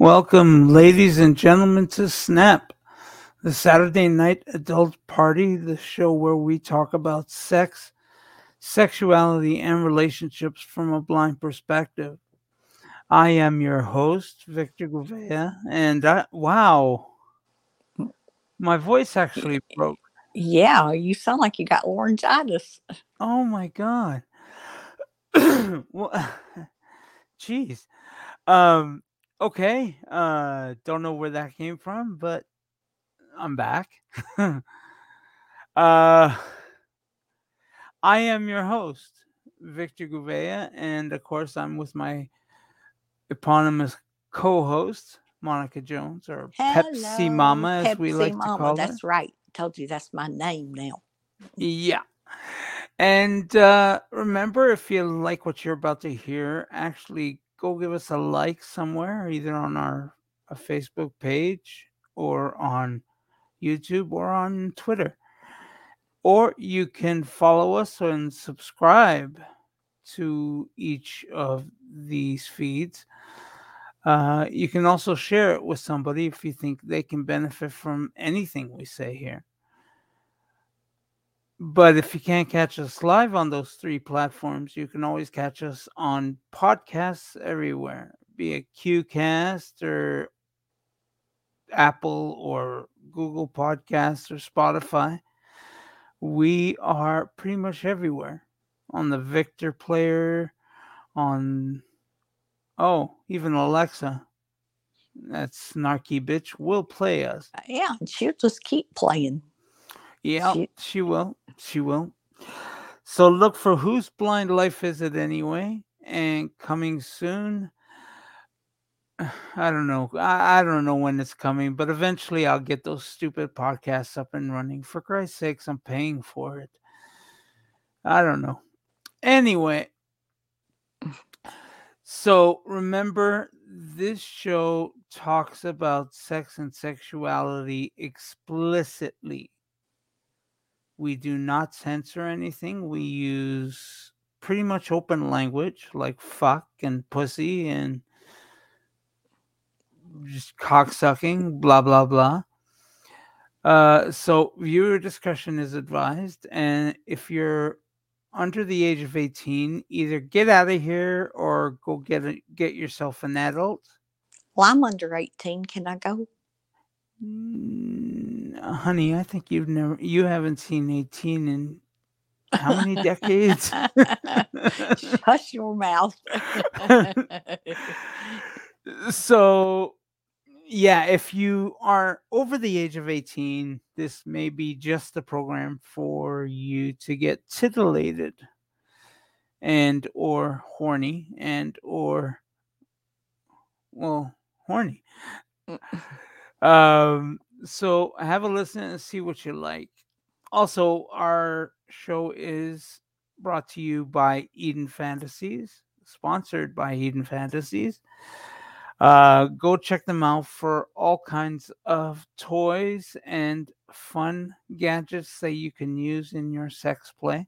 Welcome, ladies and gentlemen, to Snap, the Saturday night adult party, the show where we talk about sex, sexuality, and relationships from a blind perspective. I am your host, Victor Gouveia, and I, wow, my voice actually broke. Yeah, you sound like you got laryngitis. Oh my god. well, jeez. Um. Okay. Uh. Don't know where that came from, but I'm back. uh. I am your host, Victor Gouveia, and of course, I'm with my eponymous co-host, Monica Jones, or Pepsi Mama, as we Pepsi like to Mama. call her. That's right. Told you that's my name now. Yeah. And uh, remember, if you like what you're about to hear, actually go give us a like somewhere, either on our a Facebook page or on YouTube or on Twitter. Or you can follow us and subscribe to each of these feeds. Uh, you can also share it with somebody if you think they can benefit from anything we say here. But if you can't catch us live on those three platforms, you can always catch us on podcasts everywhere, be it QCast or Apple or Google Podcasts or Spotify. We are pretty much everywhere on the Victor player, on oh, even Alexa. That snarky bitch will play us. Uh, Yeah, she'll just keep playing. Yeah, She- she will. She will. So look for whose blind life is it anyway? And coming soon. I don't know. I, I don't know when it's coming, but eventually I'll get those stupid podcasts up and running. For Christ's sakes, I'm paying for it. I don't know. Anyway, so remember, this show talks about sex and sexuality explicitly. We do not censor anything. We use pretty much open language like fuck and pussy and just cocksucking, blah, blah, blah. Uh, so viewer discretion is advised. And if you're under the age of 18, either get out of here or go get a, get yourself an adult. Well, I'm under 18. Can I go? Mm, honey, I think you've never you haven't seen 18 in how many decades? Hush your mouth. so yeah, if you are over the age of 18, this may be just the program for you to get titillated and or horny and or well, horny. Um, so have a listen and see what you like. Also, our show is brought to you by Eden Fantasies, sponsored by Eden Fantasies. Uh, go check them out for all kinds of toys and fun gadgets that you can use in your sex play.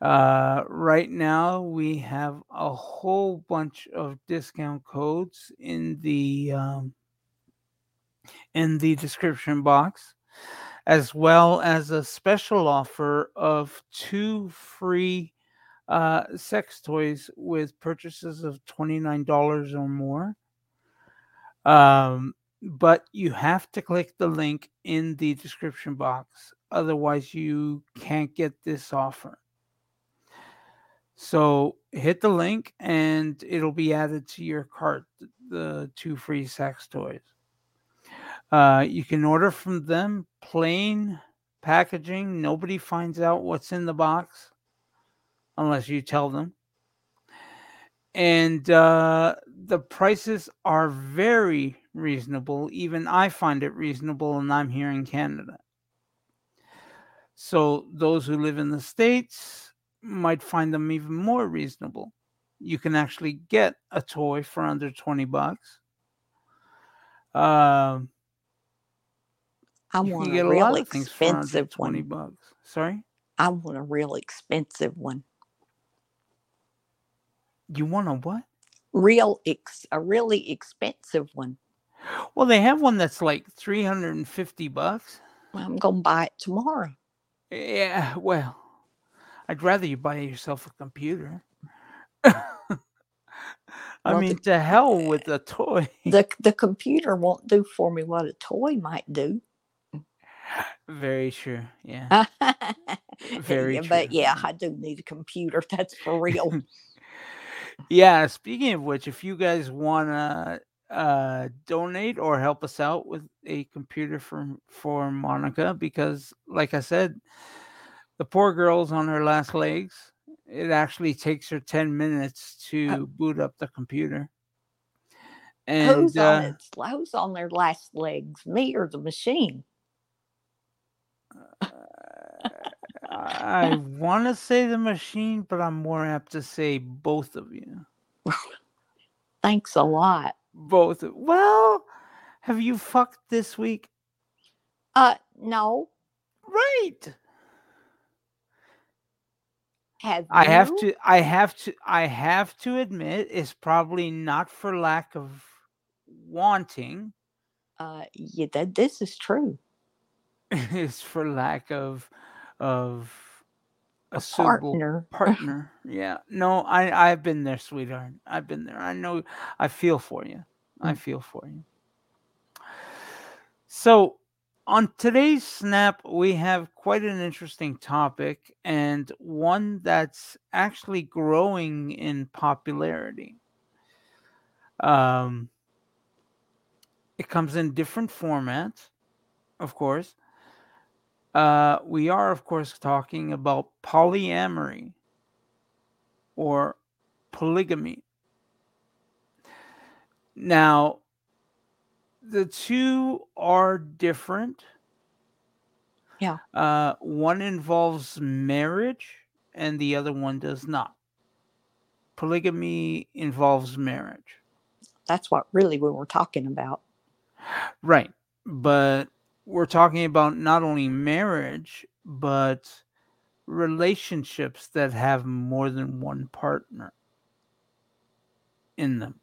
Uh, right now, we have a whole bunch of discount codes in the um, in the description box, as well as a special offer of two free uh, sex toys with purchases of $29 or more. Um, but you have to click the link in the description box, otherwise, you can't get this offer. So hit the link and it'll be added to your cart, the two free sex toys. Uh, you can order from them plain packaging. Nobody finds out what's in the box unless you tell them. And uh, the prices are very reasonable. Even I find it reasonable, and I'm here in Canada. So those who live in the States might find them even more reasonable. You can actually get a toy for under 20 bucks. Um, I want can get a a real of things for expensive 20 one. bucks. Sorry? I want a real expensive one. You want a what? real ex, a really expensive one. Well, they have one that's like 350 bucks. I'm gonna buy it tomorrow. Yeah, well, I'd rather you buy yourself a computer. I Well, mean, the- to hell with eh, a toy. The the computer won't do for me what a toy might do. Very true. Yeah. Very Yeah, But yeah, I do need a computer. That's for real. Yeah. Speaking of which, if you guys want to uh, donate or help us out with a computer for for Monica, because like I said, the poor girl's on her last legs. It actually takes her ten minutes to boot up the computer. And who's on uh, its who's on their last legs, me or the machine? I want to say the machine, but I'm more apt to say both of you. Thanks a lot. Both. Well, have you fucked this week? Uh no. Right. Have I have to. I have to. I have to admit, it's probably not for lack of wanting. Uh, yeah, that this is true. It's for lack of of a, A suitable partner. partner. Yeah. No, I I've been there, sweetheart. I've been there. I know. I feel for you. I Mm. feel for you. So, on today's snap, we have quite an interesting topic and one that's actually growing in popularity. Um, it comes in different formats, of course. Uh, we are, of course, talking about polyamory or polygamy. Now, the two are different. Yeah. Uh, one involves marriage and the other one does not. Polygamy involves marriage. That's what really we were talking about. Right. But we're talking about not only marriage, but relationships that have more than one partner in them.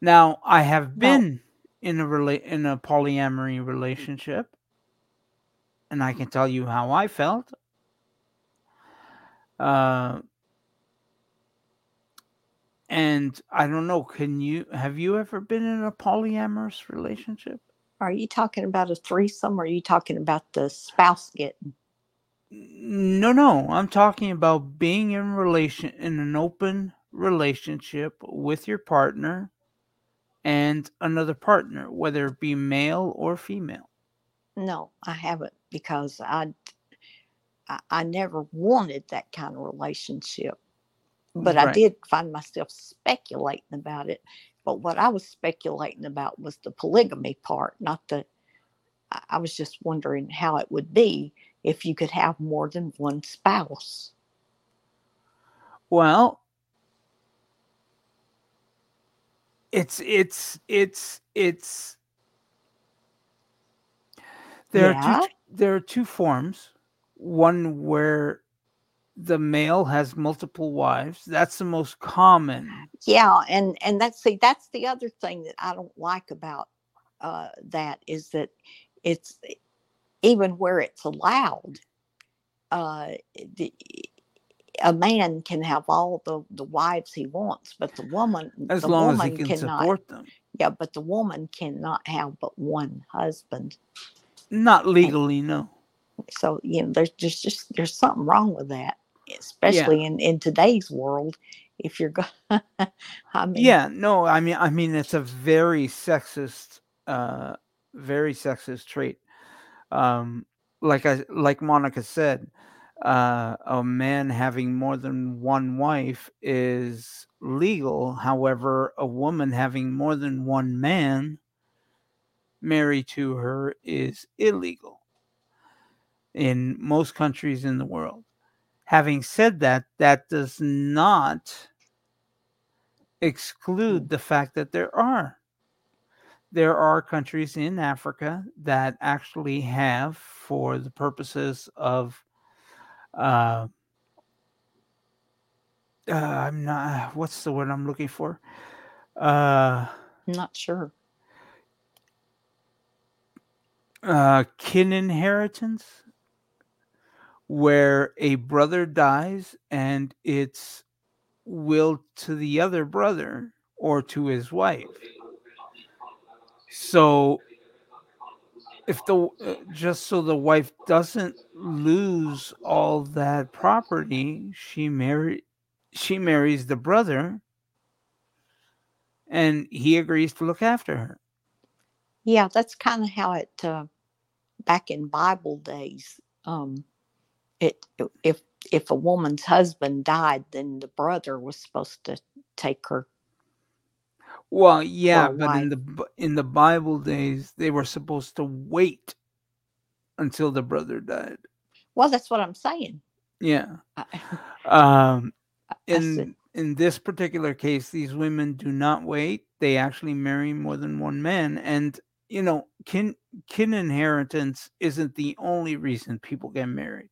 Now, I have Now- been in a rela- in a polyamory relationship and I can tell you how I felt. Uh and I don't know, can you have you ever been in a polyamorous relationship? Are you talking about a threesome or are you talking about the spouse getting? No, no. I'm talking about being in relation in an open relationship with your partner and another partner, whether it be male or female. No, I haven't because I, I, I never wanted that kind of relationship. But I did find myself speculating about it. But what I was speculating about was the polygamy part, not the. I- was just wondering how it would be if you could have more than one spouse. Well, it's it's it's it's there are two there are two forms. One where the male has multiple wives. That's the most common. Yeah, and and that's see that's the other thing that I don't like about uh, that is that it's even where it's allowed. Uh, the, a man can have all the, the wives he wants, but the woman As the long as woman he can cannot. support them. Yeah, but the woman cannot have but one husband. Not legally, no. So you know, there's just just there's something wrong with that, especially in in today's world. If you're going, I mean, Yeah, no, I mean I mean it's a very sexist uh very sexist trait. Um like I like Monica said, uh a man having more than one wife is legal. However, a woman having more than one man married to her is illegal in most countries in the world. Having said that, that does not exclude the fact that there are there are countries in Africa that actually have, for the purposes of uh, uh, I'm not. What's the word I'm looking for? Uh, I'm not sure. uh, kin inheritance, where a brother dies and it's will to the other brother or to his wife. So, if the uh, just so the wife doesn't lose all that property, she marry she marries the brother, and he agrees to look after her. Yeah, that's kind of how it uh, back in Bible days. Um, it if if a woman's husband died, then the brother was supposed to take her. Well, yeah, but in the in the Bible days, they were supposed to wait until the brother died. Well, that's what I'm saying. Yeah. Um, in said, in this particular case, these women do not wait. They actually marry more than one man, and you know, kin kin inheritance isn't the only reason people get married.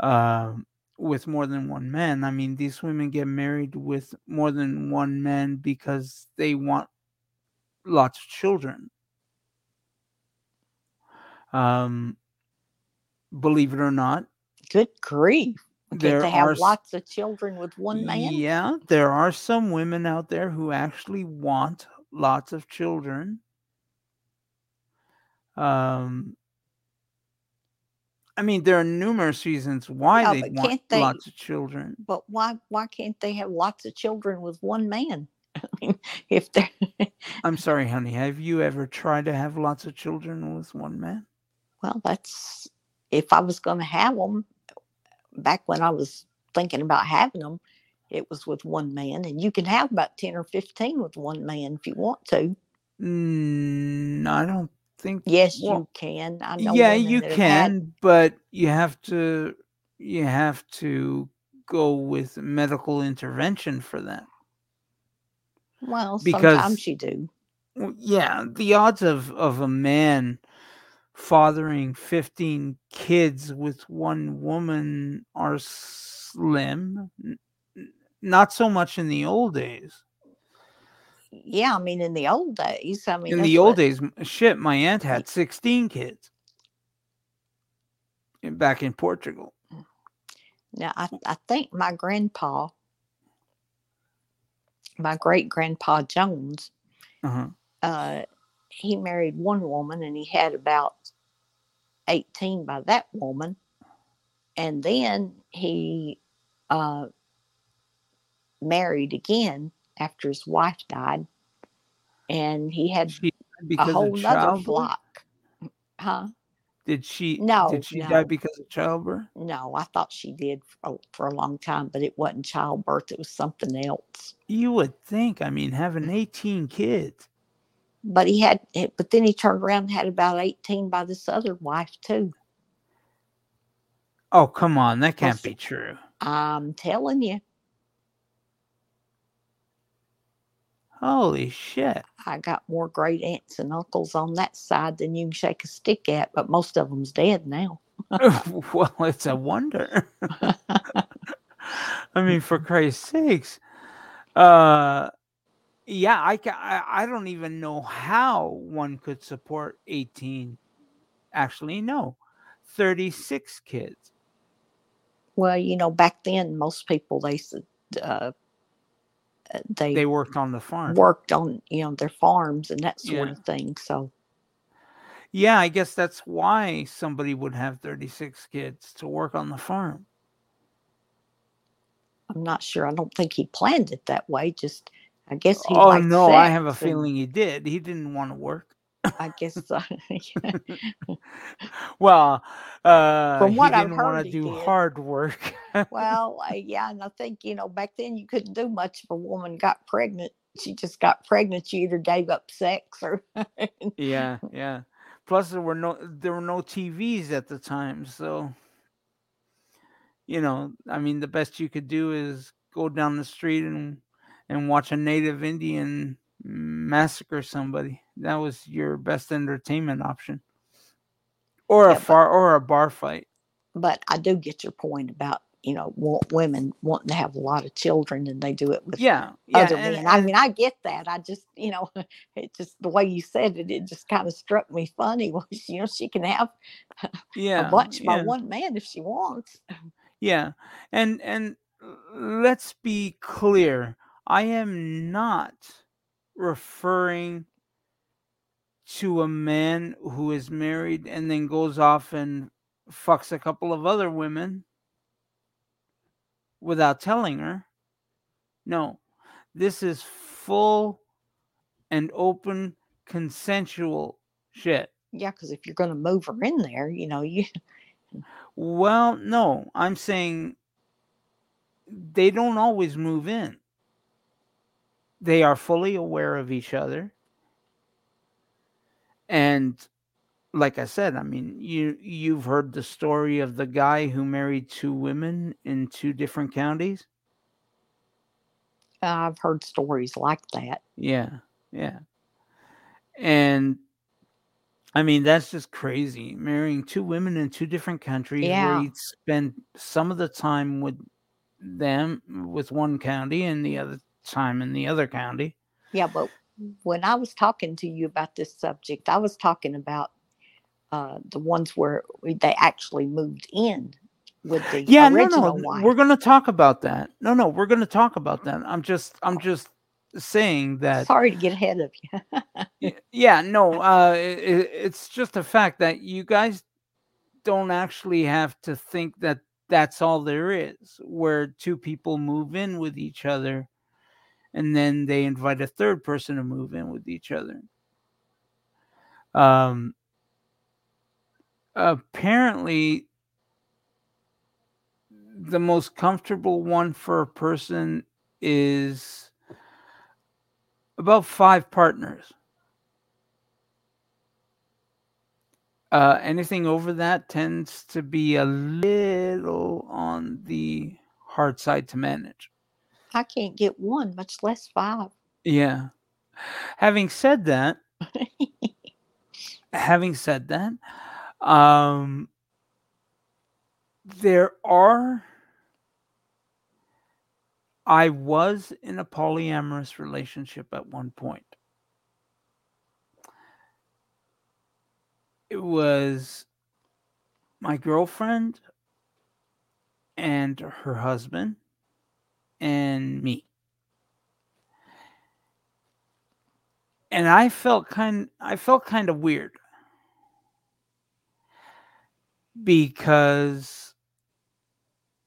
Um, with more than one man. I mean, these women get married with more than one man because they want lots of children. Um, believe it or not, good grief! There they are have s- lots of children with one man? Yeah, there are some women out there who actually want lots of children. Um, I mean, there are numerous reasons why Yeah, they want can't they- lots of children. But why why can't they have lots of children with one man? I mean, if they're I'm sorry, honey. Have you ever tried to have lots of children with one man? well, that's if I was going to have them back when I was thinking about having them, it was with one man, and you can have about ten or fifteen with one man if you want to. Mm, I don't think. Yes, Well, you can. I know. yeah, you have had- can, but you have to. You have to go with medical intervention for that. well, because- sometimes you do. Yeah, the odds of of a man fathering 15 kids with one woman are slim. Not so much in the old days. Yeah, I mean, in the old days, I mean, in the old what- days, shit, my aunt had 16 kids back in Portugal. Now, I, I think my grandpa, my great grandpa Jones, Uh-huh. uh, he married one woman and he had about 18 by that woman. And then he uh, married again after his wife died. And he had She a whole other flock. Huh? Did she? No, Did she die because of childbirth? No, I thought she did for, oh, for a long time, but it wasn't childbirth. It was something else. You would think. I mean, having 18 kids. But he had, but then he turned around and had about 18 by this other wife, too. Oh, come on. That can't be true. I'm telling you, Holy shit. I got more great aunts and uncles on that side than you can shake a stick at, but most of them's dead now. well, it's a wonder. I mean, for Christ's sakes. Uh yeah, I, I I don't even know how one could support 18. Actually, no. 36 kids. Well, you know, back then, most people, they said, uh, they, They worked on the farm. worked on, you know, their farms and that sort Yeah. of thing. So, Yeah, I guess that's why somebody would have 36 kids to work on the farm. I'm not sure. I don't think he planned it that way. Just, I guess he. oh no, I have a and feeling he did. He didn't want to work. I guess. Uh, Well, uh, From what he I've didn't want heard, to he do did. hard work. well, uh, yeah, and I think you know back then you couldn't do much if a woman got pregnant. She just got pregnant. You either gave up sex or. yeah, yeah. Plus, there were no there were no TVs at the time, so you know, I mean, the best you could do is go down the street and and watch a native Indian massacre somebody. That was your best entertainment option, or Yeah, a far or a bar fight. but I do get your point about you know want women wanting to have a lot of children and they do it with Yeah, yeah, other and, men. I mean, I get that. I just, you know, it just the way you said it, it just kind of struck me funny. Was you know, she can have yeah a yeah, bunch by yeah, one man if she wants. yeah, and and let's be clear. I am not referring to a man who is married and then goes off and fucks a couple of other women without telling her. No, this is full and open consensual shit. Yeah, because if you're going to move her in there, you know, you Well, no, I'm saying they don't always move in. They are fully aware of each other. And like I said, I mean, you you've heard the story of the guy who married two women in two different counties? I've heard stories like that. Yeah. Yeah. And I mean, that's just crazy. Marrying two women in two different countries where Yeah, you spend some of the time with them with one county and the other time in the other county. yeah, but when I was talking to you about this subject, I was talking about uh, the ones where they actually moved in with the Yeah, no, no, wife. we're going to talk about that. No, no, we're going to talk about that. I'm just, I'm just saying that. Sorry to get ahead of you. Yeah, no, uh, i i- it's just a fact that you guys don't actually have to think that that's all there is, where two people move in with each other and then they invite a third person to move in with each other. Um, apparently, the most comfortable one for a person is about five partners. Uh, anything over that tends to be a little on the hard side to manage. I can't get one, much less five. Yeah. Having said that, having said that, um, there are. I was in a polyamorous relationship at one point. It was my girlfriend and her husband and me. And I felt kind I felt kind of weird because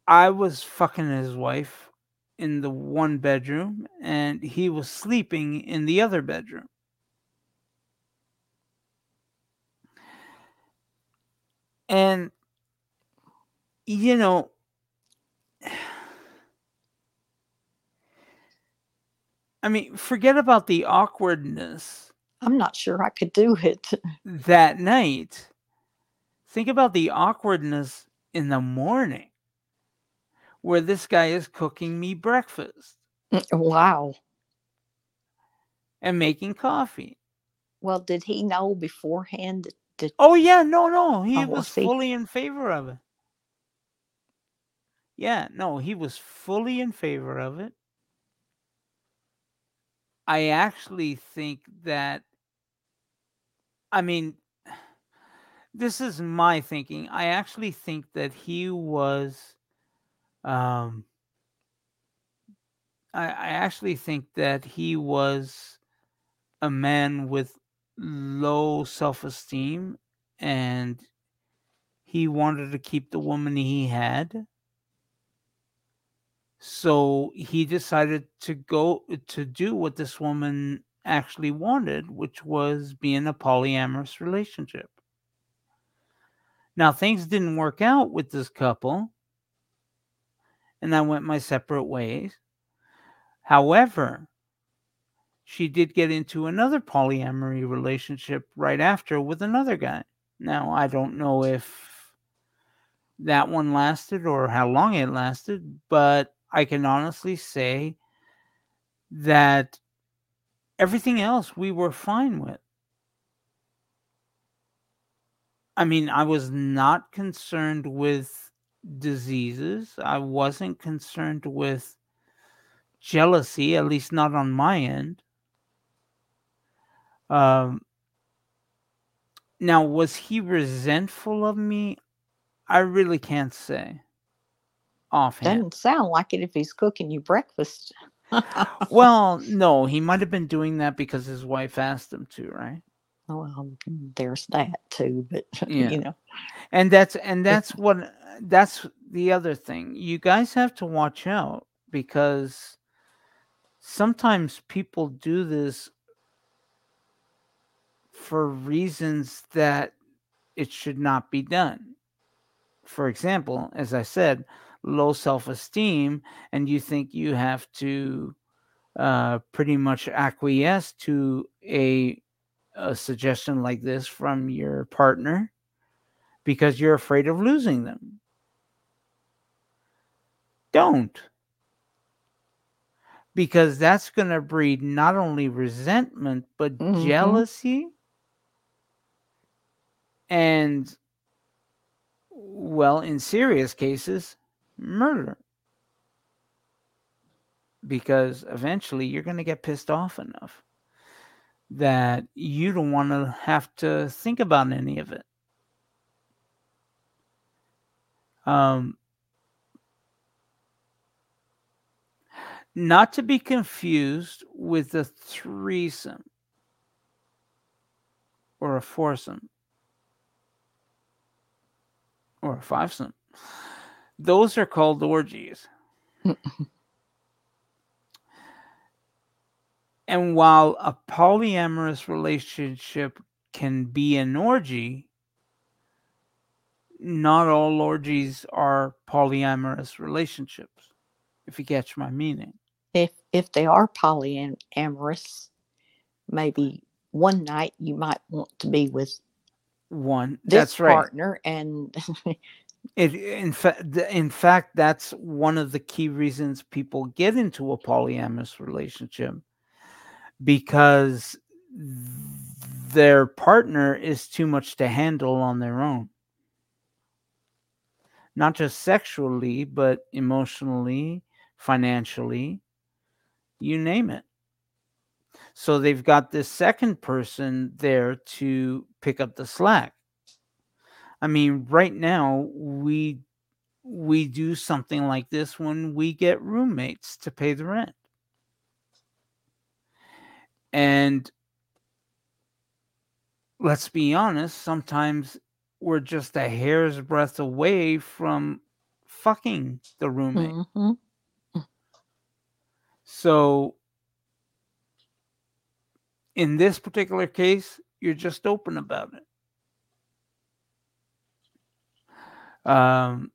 I was fucking his wife in the one bedroom and he was sleeping in the other bedroom. And you know, I mean, forget about the awkwardness I'm not sure I could do it. that night. Think about the awkwardness in the morning where this guy is cooking me breakfast mm, wow. and making coffee. Well, did he know beforehand that, that Oh yeah, no, no, he Oh, was see. fully in favor of it. Yeah, no, he was fully in favor of it. I actually think that I mean this is my thinking. I actually think that he was um I, I actually think that he was a man with low self-esteem and he wanted to keep the woman he had so he decided to go uh, to do what this woman actually wanted which was be in a polyamorous relationship. Now things didn't work out with this couple. And i went my separate ways. However she did get into another polyamory relationship right after with another guy. Now, I don't know if that one lasted or how long it lasted, but I can honestly say that everything else we were fine with. I mean, I was not concerned with diseases. I wasn't concerned with jealousy, at least not on my end. Um, now, was he resentful of me? I really can't say offhand. Doesn't sound like it if he's cooking you breakfast. well, no, he might have been doing that because his wife asked him to, right? well, mm, there's that too, but Yeah. you know, And that's and that's what that's the other thing. You guys have to watch out because sometimes people do this for reasons that it should not be done. For example, as I said, low self esteem, and you think you have to uh, pretty much acquiesce to a, a suggestion like this from your partner because you're afraid of losing them. Don't. Because that's going to breed not only resentment, but Mhm. jealousy and, well, in serious cases, murder. Because eventually you're going to get pissed off enough that you don't want to have to think about any of it. Um, not to be confused with a threesome or a foursome or a fivesome. Those are called orgies. and while a polyamorous relationship can be an orgy, not all orgies are polyamorous relationships, if you catch my meaning. if if they are polyamorous, maybe one night you might want to be with One, this that's right. partner, and It, in fact, in fact, that's one of the key reasons people get into a polyamorous relationship because their partner is too much to handle on their own. Not just sexually, but emotionally, financially, you name it. So they've got this second person there to pick up the slack. I mean, right now we we do something like this when we get roommates to pay the rent. And let's be honest, sometimes we're just a hair's breadth away from fucking the roommate. Mhm. So in this particular case, you're just open about it. Um,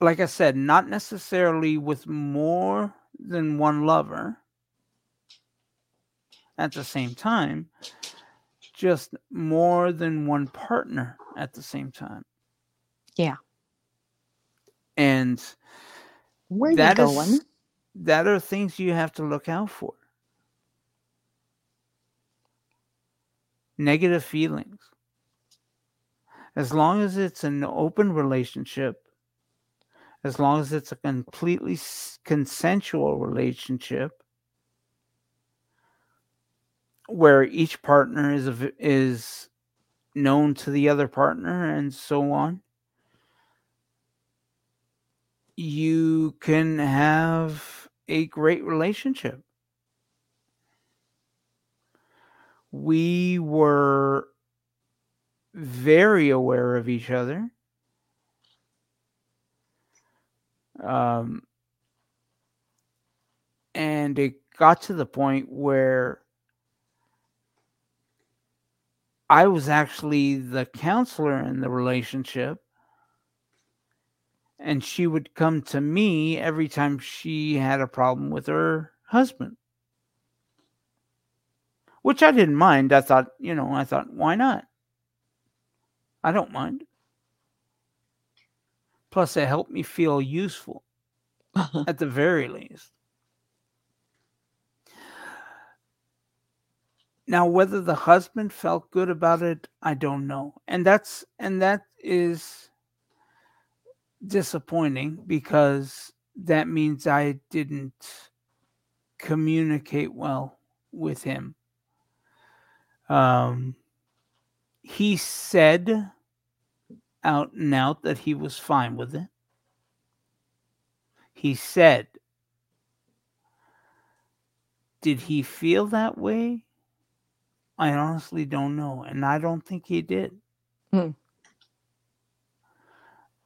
like I said, not necessarily with more than one lover at the same time, just more than one partner at the same time. Yeah. And where you that is going? that are things you have to look out for. Negative feelings. As long as it's an open relationship, as long as it's a completely consensual relationship where each partner is is known to the other partner and so on you can have a great relationship. We were very aware of each other. Um, and it got to the point where I was actually the counselor in the relationship and she would come to me every time she had a problem with her husband. Which i didn't mind. I thought you know i thought why not i don't mind. Plus it helped me feel useful at the very least. Now whether the husband felt good about it i don't know. And that's and that is disappointing because that means I didn't communicate well with him. Um, he said out and out that he was fine with it. He said, Did he feel that way? I honestly don't know. And I don't think he did. Hmm.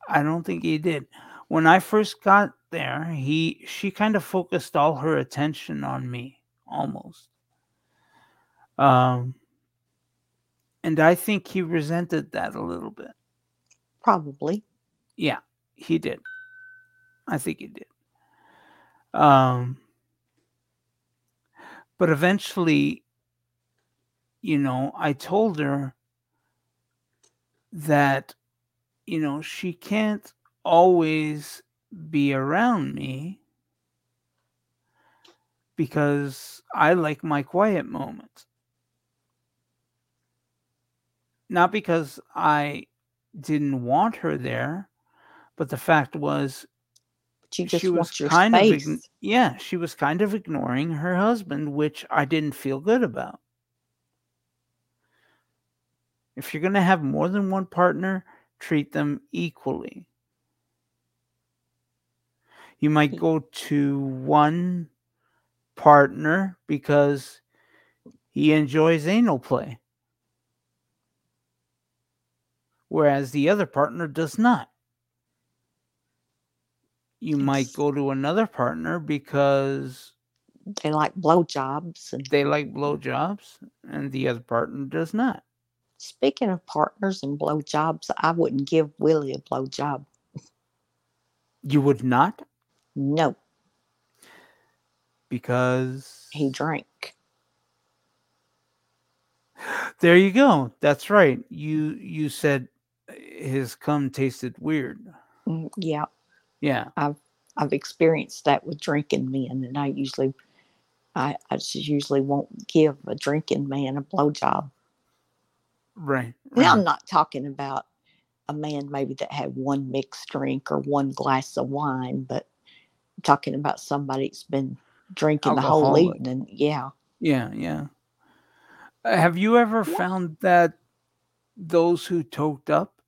I don't think he did. When I first got there, he she kind of focused all her attention on me almost. Um and I think he resented that a little bit. Probably. Yeah, he did. I think he did. Um but eventually you know, I told her that you know, she can't always be around me because I like my quiet moments. Not because I didn't want her there, but the fact was she was kind of space. ign- yeah, she was kind of ignoring her husband, which I didn't feel good about. If you're going to have more than one partner, treat them equally. You might go to one partner because he enjoys anal play, whereas the other partner does not. You might go to another partner because They like blowjobs. And they like blowjobs and the other partner does not. speaking of partners and blowjobs, I wouldn't give Willie a blowjob. You would not No, because he drank. there you go. That's right. You you said his cum tasted weird. Mm, Yeah, Yeah. I've I've experienced that with drinking men, and I usually, I, I just usually won't give a drinking man a blowjob. Right. Now, right. I'm not talking about a man maybe that had one mixed drink or one glass of wine, but I'm talking about somebody that's been drinking the whole evening. Yeah. Yeah, yeah. Uh, Have you ever found that those who toked up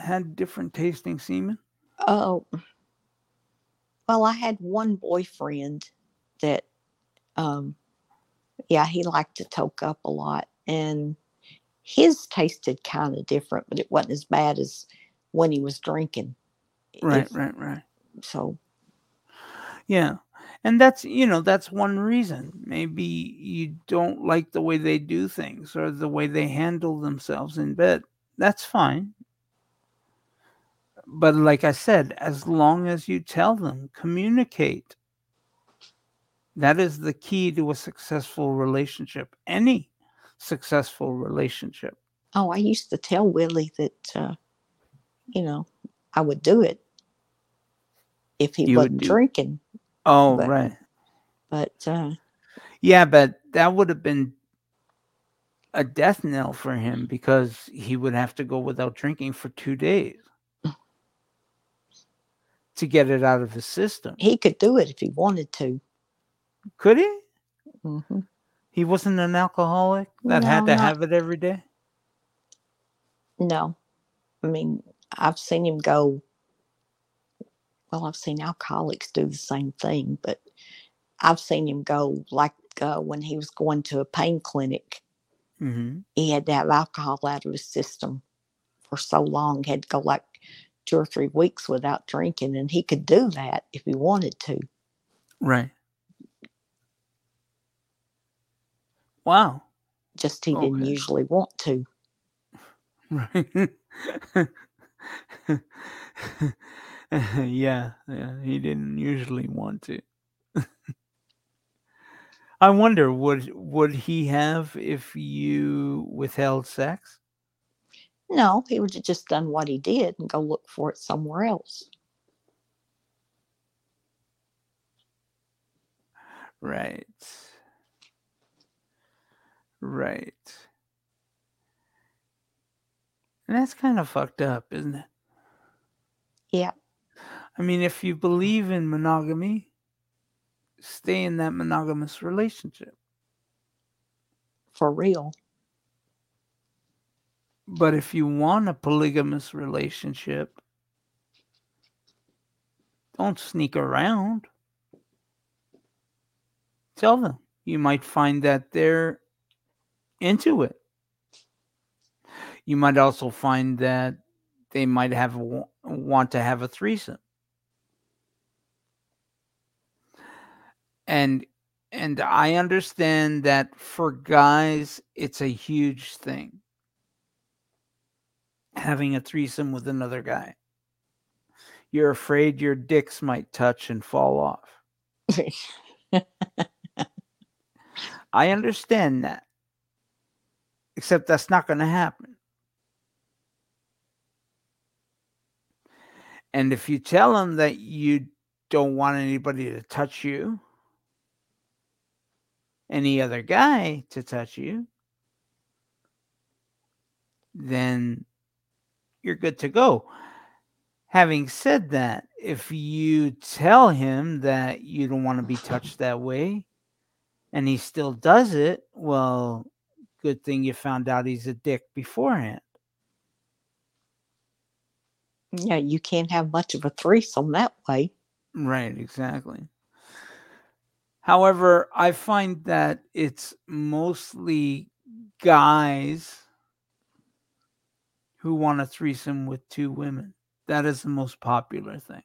had different tasting semen? Oh, well, I had one boyfriend that, um, yeah, he liked to toke up a lot, and his tasted kind of different, but it wasn't as bad as when he was drinking. Right, If- right, right. So, Yeah. And that's, you know, that's one reason. Maybe you don't like the way they do things or the way they handle themselves in bed. That's fine. But like I said, as long as you tell them, communicate. That is the key to a successful relationship. Any successful relationship. oh, I used to tell Willie that, uh, you know, I would do it if he You wasn't drinking, Oh, But- right. but uh, Yeah, but that would have been a death knell for him because he would have to go without drinking for two days to get it out of his system. he could do it if he wanted to. Could he? hmm He wasn't an alcoholic that had to not- have it every day. No, I mean, I've seen him go. Well, I've seen alcoholics do the same thing, but I've seen him go like uh, when he was going to a pain clinic. hmm He had to have alcohol out of his system for so long, had to go like two or three weeks without drinking, and he could do that if he wanted to. Right. Wow. Just he oh, didn't usually want to. Right. yeah, yeah, he didn't usually want to. I wonder would would he have if you withheld sex? No, he would have just done what he did and go look for it somewhere else. Right. Right. And that's kind of fucked up, isn't it? Yeah. I mean, if you believe in monogamy, stay in that monogamous relationship. For real. But if you want a polygamous relationship, don't sneak around. Tell them. You might find that they're into it. You might also find that they might have want to have a threesome. And and I understand that for guys it's a huge thing having a threesome with another guy. You're afraid your dicks might touch and fall off. I understand that. Except that's not going to happen. And if you tell them that you don't want anybody to touch you, any other guy to touch you, then you're good to go. Having said that, if you tell him that you don't want to be touched that way and he still does it, well, good thing you found out he's a dick beforehand. Yeah, you can't have much of a threesome that way. Right, exactly. However, I find that it's mostly guys who want a threesome with two women. That is the most popular thing.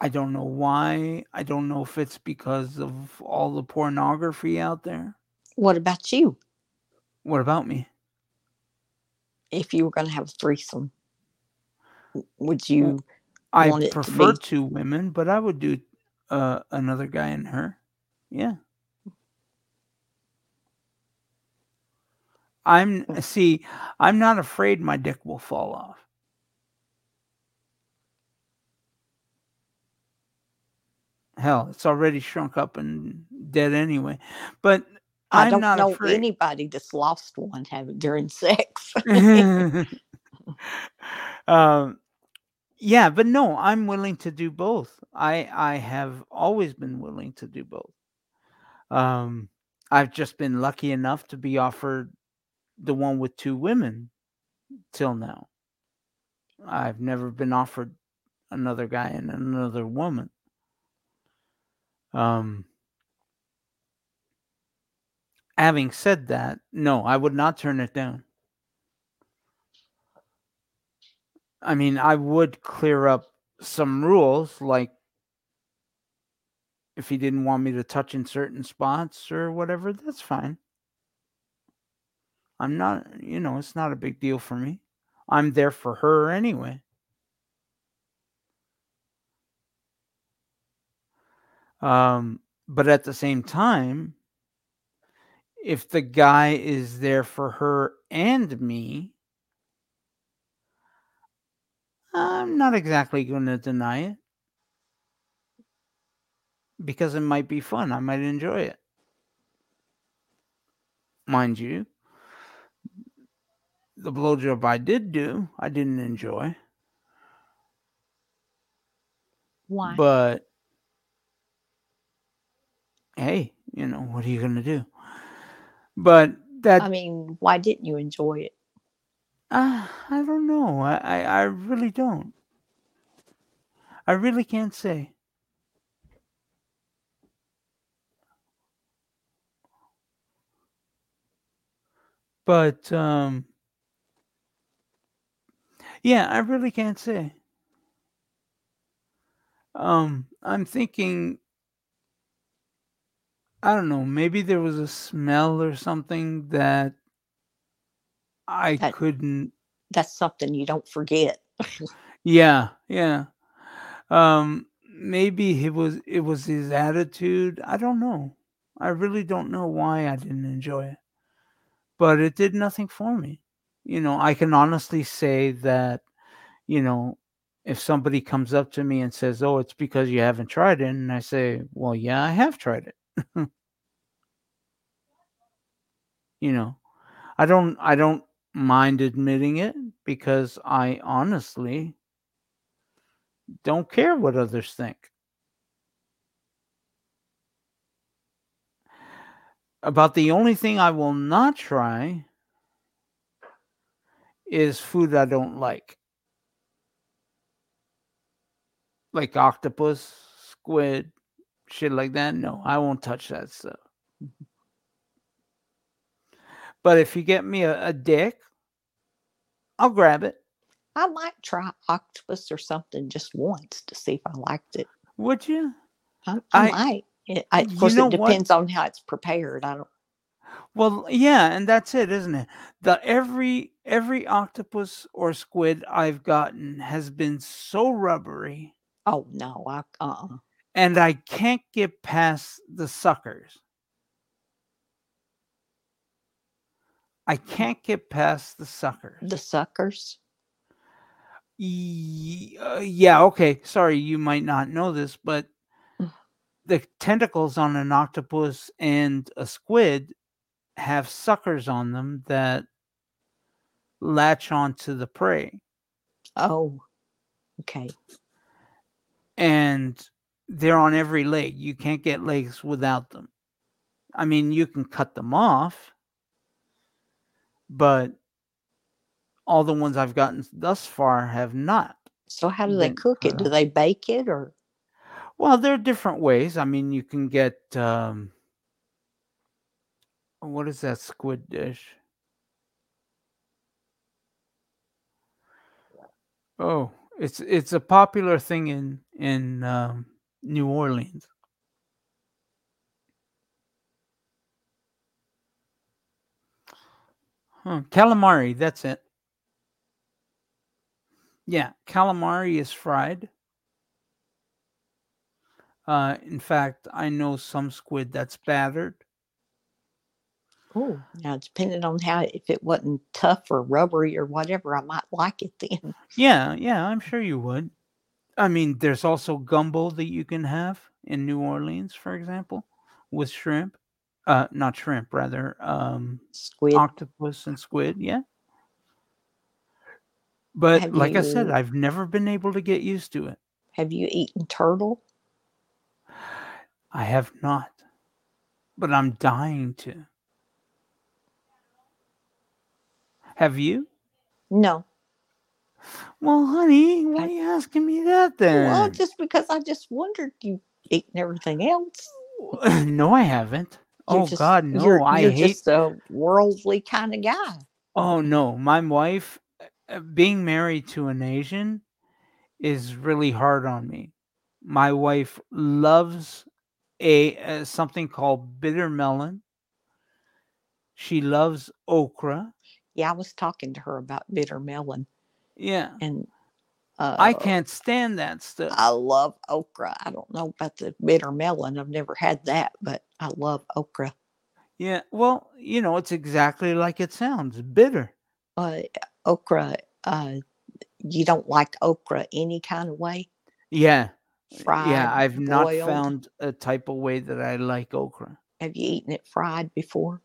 I don't know why. I don't know if it's because of all the pornography out there. What about you? What about me? If you were going to have a threesome, would you? I prefer two women, but I would do uh, another guy and her. Yeah. I'm see, I'm not afraid my dick will fall off. Hell, it's already shrunk up and dead anyway. But I I'm don't not know afraid. anybody that's lost one having during sex. um, yeah, but no, I'm willing to do both. I I have always been willing to do both. Um, I've just been lucky enough to be offered the one with two women till now. I've never been offered another guy and another woman. Um, having said that, no, I would not turn it down. I mean, I would clear up some rules, like if he didn't want me to touch in certain spots or whatever, that's fine. I'm not, you know, it's not a big deal for me. I'm there for her anyway. Um, but at the same time, if the guy is there for her and me, I'm not exactly going to deny it because it might be fun. I might enjoy it. Mind you, the blowjob I did do, I didn't enjoy. Why? But hey, you know, what are you going to do? But that I mean, why didn't you enjoy it? uh, I don't know. I, I I really don't. I really can't say. But um yeah, I really can't say. Um I'm thinking I don't know, maybe there was a smell or something that I That couldn't that's something you don't forget. Yeah, yeah. Um maybe it was it was his attitude. I don't know. I really don't know why I didn't enjoy it. But it did nothing for me. You know, I can honestly say that, you know, if somebody comes up to me and says, "Oh, it's because you haven't tried it." And I say, "Well, yeah, I have tried it." you know, I don't I don't mind admitting it because I honestly don't care what others think. About the only thing I will not try is food I don't like. Like octopus, squid, shit like that. No, I won't touch that stuff. But if you get me a, a dick, I'll grab it. I might try octopus or something just once to see if I liked it. Would you? I, I, I- might. It, I, of course, it what? depends on how it's prepared. I don't. Well, yeah, and that's it, isn't it? The every every octopus or squid I've gotten has been so rubbery, Oh no, I uh. and I can't get past the suckers. I can't get past the suckers. The suckers. Ye- uh, yeah, okay. Sorry, you might not know this, but Mm. the tentacles on an octopus and a squid have suckers on them that latch onto the prey. Oh, okay. And they're on every leg. You can't get legs without them. I mean, you can cut them off, but all the ones I've gotten thus far have not. So how do they cook it? Do they bake it or? Well, there are different ways. I mean, you can get um, what is that squid dish? Oh, it's it's a popular thing in in um, New Orleans. Huh, calamari, that's it. Yeah, calamari is fried. Uh, in fact, I know some squid that's battered. Oh, now depending on how if it wasn't tough or rubbery or whatever, I might like it then. Yeah, yeah, I'm sure you would. I mean, there's also gumbo that you can have in New Orleans, for example, with shrimp. Uh, not shrimp, rather, um, Squid. octopus and squid. Yeah. But Have like I said, I've never been able to get used to it. Have you eaten turtle? I have not, but I'm dying to. Have you? No. Well, honey, why are you asking me that then? Well, just because I just wondered you eaten everything else. no, I haven't. You're oh just- God, no! You're, I you're hate. just a worldly kind of guy. Oh no, my wife, uh, being married to an Asian, is really hard on me. My wife loves a uh, something called bitter melon. She loves okra. Yeah, I was talking to her about bitter melon, Yeah, and uh, I can't stand that stuff. I love okra. I don't know about the bitter melon. I've never had that, but I love okra. Yeah, well, you know, it's exactly like it sounds bitter. Uh, okra. Uh, you don't like okra any kind of way, Yeah, fried. yeah, I've not found a type of way that I like okra. Have you eaten it fried before?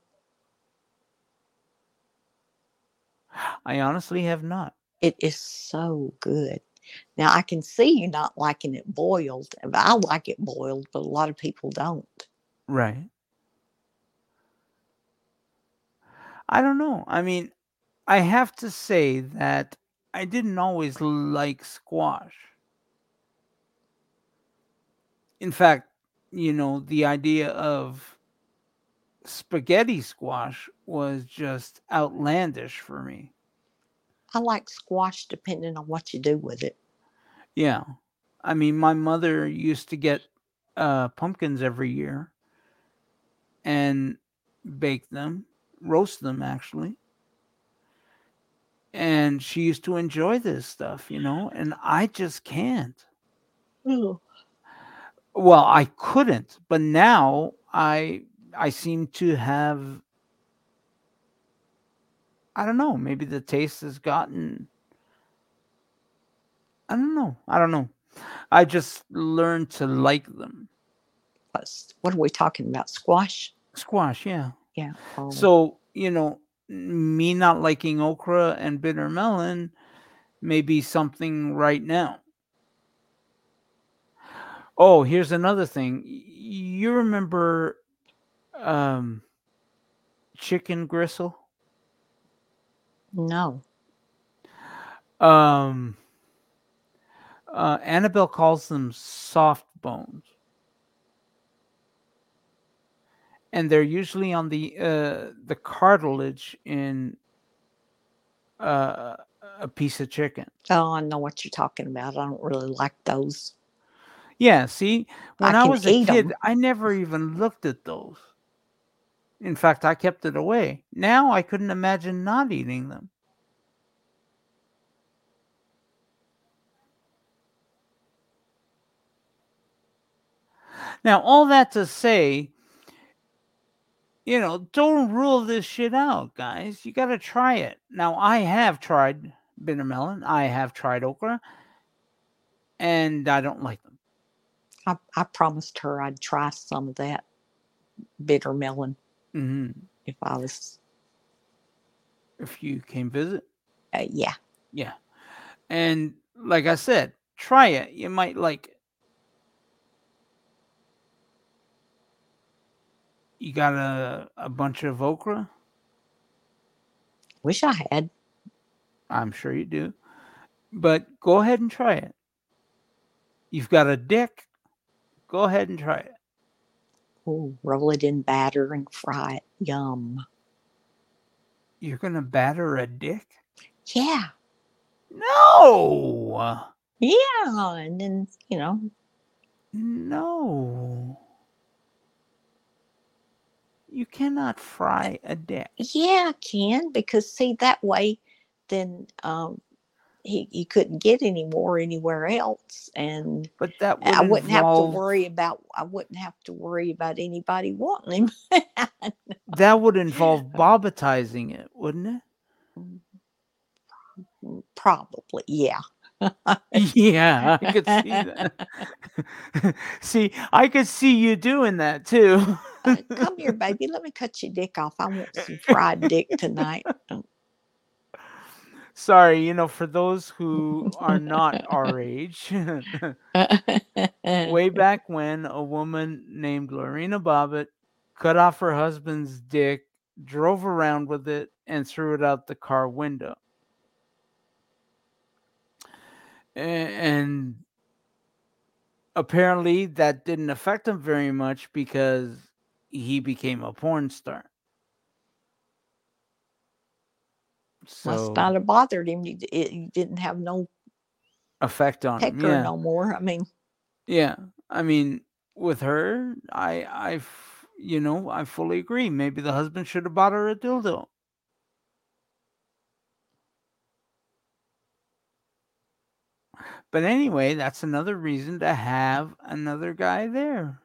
I honestly have not. It is so good. Now I can see you not liking it boiled. I like it boiled, but a lot of people don't. Right. I don't know. I mean, I have to say that I didn't always like squash. In fact, you know, the idea of spaghetti squash was just outlandish for me. I like squash depending on what you do with it. Yeah. I mean, my mother used to get uh, pumpkins every year and bake them, roast them actually. And she used to enjoy this stuff, you know, and I just can't. Ooh. Well, I couldn't, but now I I seem to have I don't know, maybe the taste has gotten I don't know. I don't know. I just learned to like them. What are we talking about? Squash? Squash, yeah. Yeah. oh, So, you know, me not liking okra and bitter melon may be something right now. Oh, here's another thing. You remember um, chicken gristle? No. Um, uh, Annabelle calls them soft bones. And they're usually on the uh, the cartilage in uh, a piece of chicken. Oh, I know what you're talking about. I don't really like those. Yeah, see, when I I, was a 'em. kid, I never even looked at those. In fact, I kept it away. Now I couldn't imagine not eating them. Now, all that to say, you know, don't rule this shit out, guys. You got to try it. Now, I have tried bitter melon, I have tried okra, and I don't like them. I, I promised her I'd try some of that bitter melon hmm if I was, If you came visit. uh, yeah. Yeah. And like I said, try it. You might like it. You got a, a bunch of okra? Wish I had. I'm sure you do. But go ahead and try it. You've got a dick? Go ahead and try it. Ooh, roll it in batter and fry it. Yum. You're going to batter a dick? Yeah. No. Yeah. And then, you know, No. You cannot fry a dick. yeah, I can because see that way then um he, he couldn't get any more anywhere else and But that would I wouldn't have to worry about I wouldn't have to worry about anybody wanting him. That would involve bobbitizing it, wouldn't it? Probably, yeah. Yeah, I could see that. see, I could see you doing that too. Uh, come here, baby. Let me cut your dick off. I want some fried dick tonight. Sorry, you know, for those who are not our age, way back when a woman named Lorena Bobbitt cut off her husband's dick, drove around with it, and threw it out the car window. And apparently that didn't affect him very much because he became a porn star. Must not have bothered him. It, didn't have no effect on him. Yeah. no more. I mean, Yeah, I mean, with her, I, I, you know, I fully agree. Maybe the husband should have bought her a dildo. But anyway, that's another reason to have another guy there.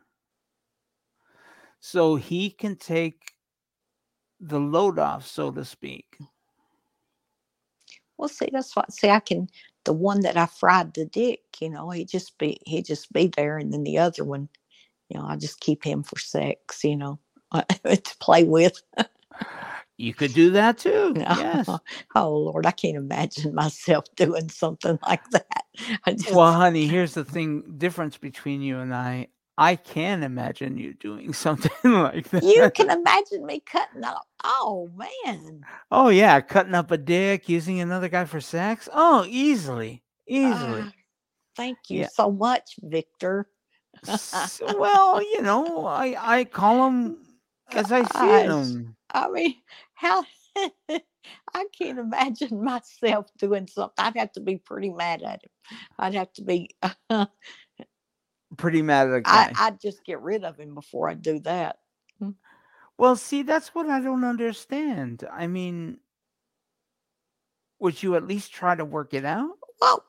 So he can take the load off, so to speak. Well, see, that's what. See, I can. The one that I fried the dick, you know, he just be he just be there, and then the other one, you know, I just keep him for sex, you know, uh, to play with. You could do that too. No. Yes. Oh Lord, I can't imagine myself doing something like that. Just, Well, honey, here's the thing difference between you and I. I can imagine you doing something like that. you can imagine me cutting up. Oh man, Oh yeah, cutting up a dick, using another guy for sex. Oh, easily, easily. Ah, thank you Yeah. so much, Victor. S- well, you know, I I call them as I see them. I mean, how I can't imagine myself doing something. I'd have to be pretty mad at him. I'd have to be. Pretty mad at a I, guy. I'd just get rid of him before I do that. Hmm. well, see, that's what I don't understand. I mean, would you at least try to work it out? Well,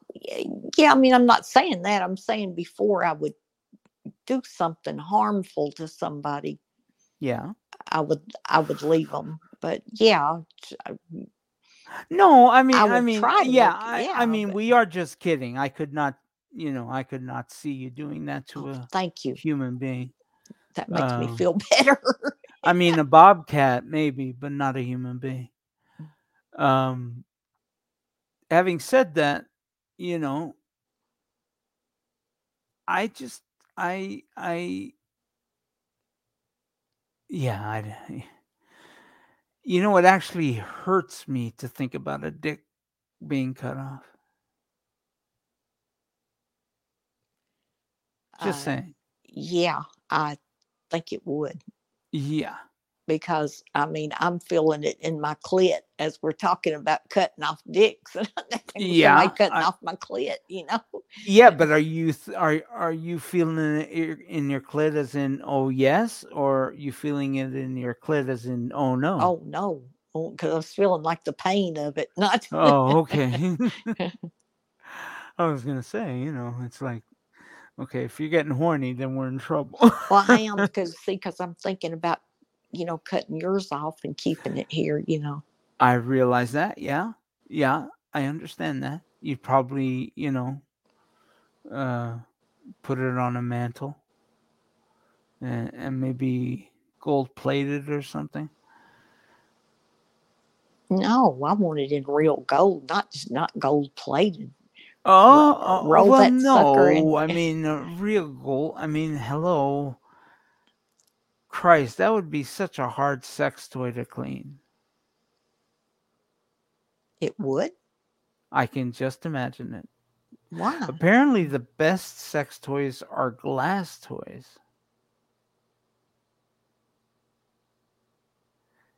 yeah. I mean, I'm not saying that. I'm saying before I would do something harmful to somebody, Yeah. I would I would leave them. But yeah, t- I- No, I mean, I I, mean, try to yeah, work- I, I mean, but- we are just kidding. I could not, you know, I could not see you doing that to oh, a thank you. human being. That makes me um, feel better. I mean, a bobcat maybe, but not a human being. Um, having said that, you know, I just, I, I, yeah, I, you know, it actually hurts me to think about a dick being cut off. Just Uh, saying. yeah, I think it would Yeah. because I mean I'm feeling it in my clit as we're talking about cutting off dicks. and I think Yeah, cutting I- off my clit, you know. Yeah, but are you th- are are you feeling it in- in your clit as in oh yes, or you feeling it in your clit as in oh no? Oh no, because I was feeling like the pain of it. Not Oh, okay. I was gonna say, you know, it's like, okay, if you're getting horny, then we're in trouble. well, I am because see, because I'm thinking about you know cutting yours off and keeping it here. You know, I realize that. Yeah, yeah, I understand that. You'd probably, you know, uh, put it on a mantle, and, and maybe gold plated or something. no, I want it in real gold, not just not gold plated. Oh, oh, roll well, that sucker in. no. I mean, uh, real gold. I mean, hello. Christ, that would be such a hard sex toy to clean. It would. I can just imagine it. Why? Apparently, the best sex toys are glass toys.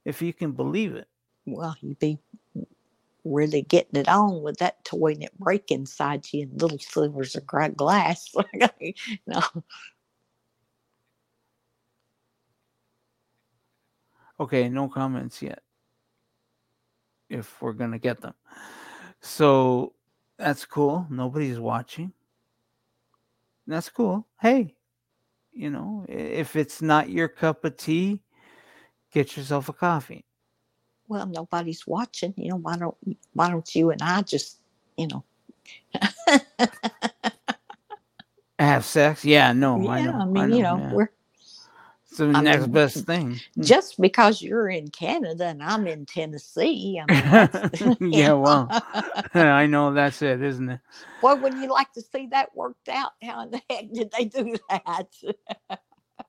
If you can believe it. Well, you'd be really getting it on with that toy and it break inside you in little slivers of glass. no, Okay, no comments yet. If we're gonna get them. So that's cool. Nobody's watching. That's cool. Hey, you know, if it's not your cup of tea, get yourself a coffee. Well, nobody's watching. You know, why don't why don't you and I just, you know, Have sex? Yeah, no, yeah, I know. I mean, you know, yeah. we're it's the I next mean, best thing. Hmm. just because you're in Canada and I'm in Tennessee. I mean, yeah, well, I know that's it, isn't it? Boy, would you like to see that worked out? How in the heck did they do that?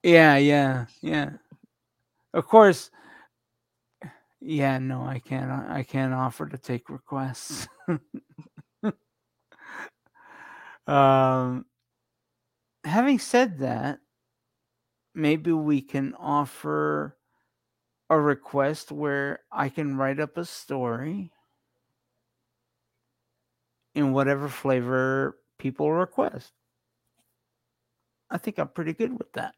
Yeah, yeah, yeah. Of course. Yeah, no, I can't. I can't offer to take requests. um, having said that, maybe we can offer a request where I can write up a story in whatever flavor people request. I think I'm pretty good with that.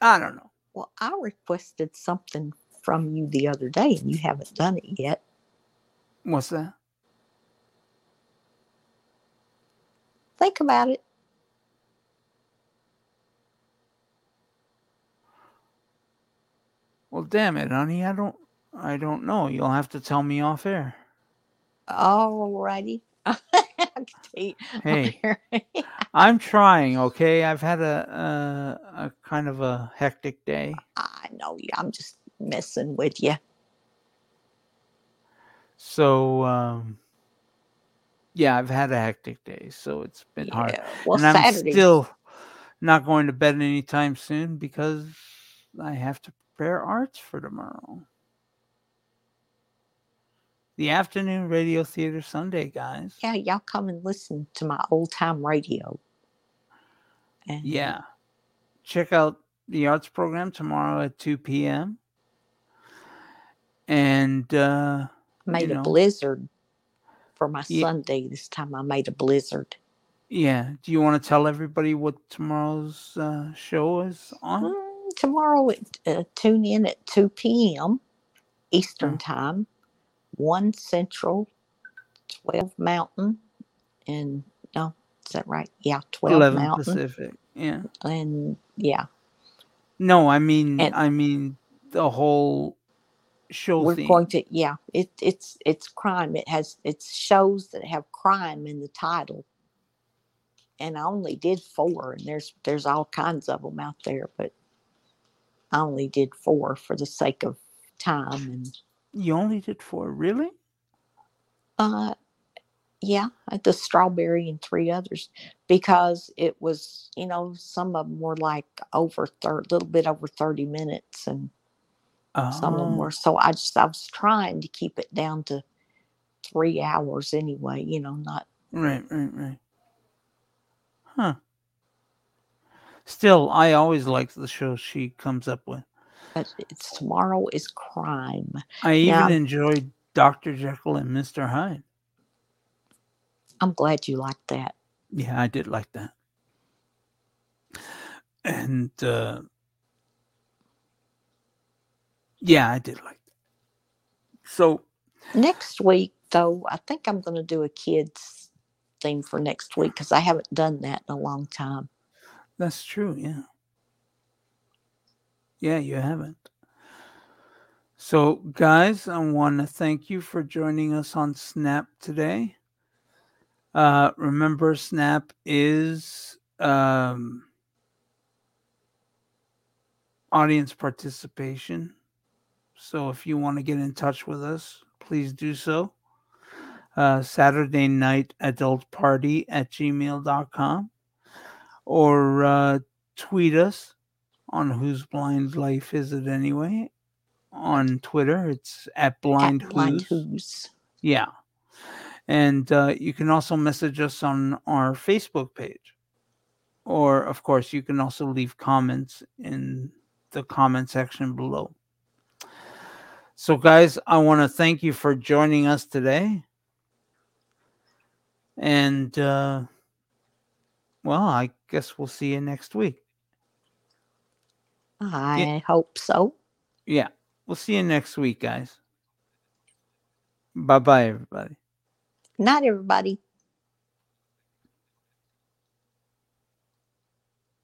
I don't know. Well, I requested something from you the other day and you haven't done it yet. What's that? Think about it. Well, damn it, honey. I don't. I don't know. You'll have to tell me off air. Alrighty. I can tell you- Hey, I'm trying. Okay, I've had a, a a kind of a hectic day. I know. I'm just messing with you. So, um, yeah, I've had a hectic day, so it's been hard. Well, and I'm Saturday. still not going to bed anytime soon because I have to prepare arts for tomorrow. The afternoon radio theater Sunday, guys. yeah, y'all come and listen to my old time radio. And Yeah. Check out the arts program tomorrow at 2 p.m. And uh, made you a know. blizzard for my Ye- Sunday. This time I made a blizzard. yeah, do you want to tell everybody what tomorrow's uh, show is on? Mm, tomorrow, at, uh, tune in at 2 p.m. Eastern Mm. Time, 1 Central, 12 Mountain, and no, is that right? Yeah, 12 11 Mountain. Pacific. Yeah. And yeah, No, I mean, And- I mean the whole show we're theme. going to, yeah, it, it's it's crime. It has, it's shows that have crime in the title. and I only did four, and there's there's all kinds of them out there, but I only did four for the sake of time and You only did four, really? uh yeah, the strawberry and three others because it was you know some of them were like over third, little bit over thirty minutes, and some of them Oh, were so I just I was trying to keep it down to three hours anyway, you know, not right, right, right. Huh. Still, I always like the shows she comes up with. But it's tomorrow is crime. I even enjoyed Dr. Jekyll and Mr. Hyde. I'm glad you liked that. Yeah, I did like that. And uh yeah, I did like that. So Next week, though, I think I'm going to do a kids theme for next week because I haven't done that in a long time. that's true, yeah. Yeah, you haven't. So, guys, I want to thank you for joining us on Snap today. Uh, remember, Snap is um, audience participation. So, if you want to get in touch with us, please do so. Uh, Saturday night adult party at gmail.com or uh, tweet us on whose blind life is it anyway on Twitter. It's at blind, At Blind Who's. Who's. Yeah. And uh, you can also message us on our Facebook page. Or, of course, you can also leave comments in the comment section below. So, guys, I want to thank you for joining us today. And, uh, well, I guess we'll see you next week. I hope so. Yeah, we'll see you next week, guys. Bye bye, everybody. Not everybody.